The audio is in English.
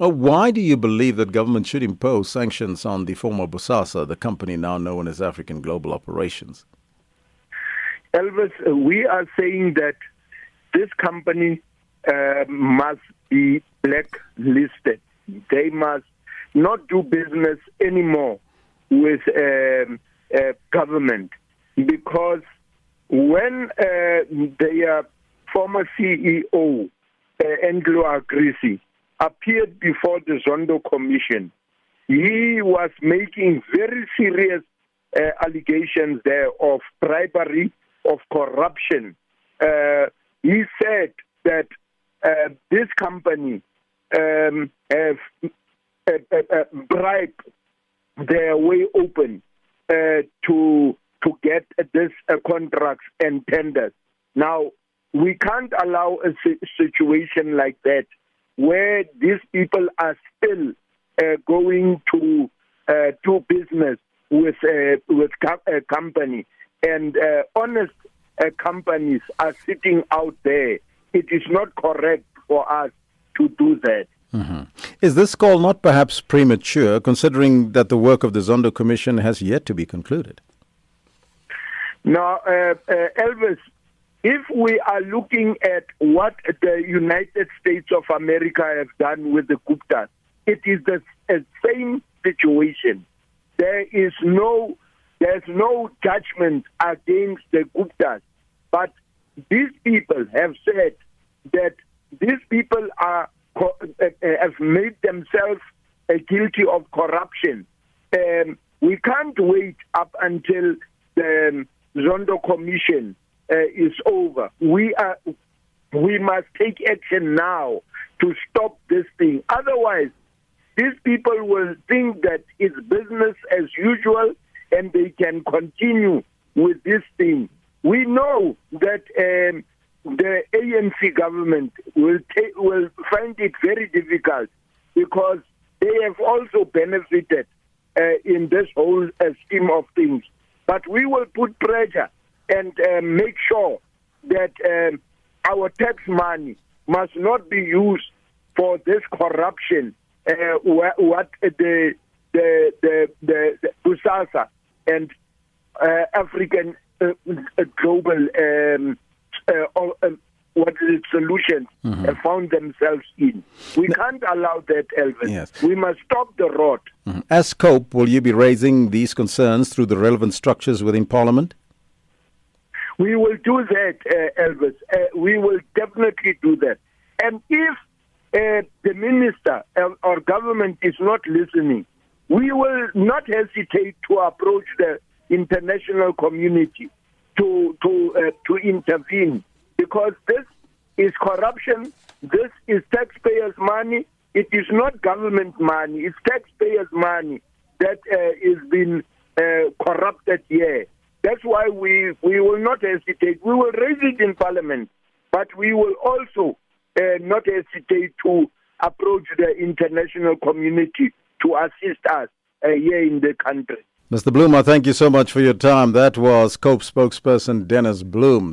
Well, why do you believe that government should impose sanctions on the former Bosasa, the company now known as African Global Operations? Elvis, we are saying that this company uh, must be blacklisted. They must not do business anymore with um, uh, government because when uh, their former CEO, uh, Agrizzi, appeared before the Zondo Commission, he was making very serious uh, allegations there of bribery, of corruption. Uh, he said that uh, this company um, have uh, uh, uh bribed their way open to to get this contracts and tenders. Now, we can't allow a situation like that where these people are still uh, going to uh, do business with uh, with a company and uh, honest uh, companies are sitting out there. It is not correct for us to do that. Mm-hmm. Is this call not perhaps premature, considering that the work of the Zondo Commission has yet to be concluded? Now, uh, uh, Elvis, if we are looking at what the United States of America have done with the Guptas, it is the same situation. There is no, there's no judgment against the Guptas, but these people have said that these people are uh, uh, have made themselves uh, guilty of corruption. Um, we can't wait up until the um, Zondo Commission uh, is over. We are we must take action now to stop this thing. Otherwise, these people will think that it's business as usual and they can continue with this thing. We know that um, the ANC government will take, will find it very difficult because they have also benefited uh, in this whole uh, scheme of things. But we will put pressure and uh, make sure that um, our tax money must not be used for this corruption. Uh, what the the the the, the Bosasa and uh, African uh, global um, uh, um, what is solutions mm-hmm. have found themselves in. We can't allow that, Elvis. Yes. We must stop the rot. Mm-hmm. As COPE, will you be raising these concerns through the relevant structures within Parliament? We will do that, uh, Elvis. Uh, we will definitely do that. And if uh, the minister or government is not listening, we will not hesitate to approach the international community to to uh, to intervene because this is corruption. This is taxpayers' money. It is not government money. It's taxpayers' money that uh, is being uh, corrupted here. That's why we we will not hesitate. We will raise it in Parliament, but we will also uh, not hesitate to approach the international community to assist us uh, here in the country. Mr. Bloem, I thank you so much for your time. That was COPE spokesperson Dennis Bloem.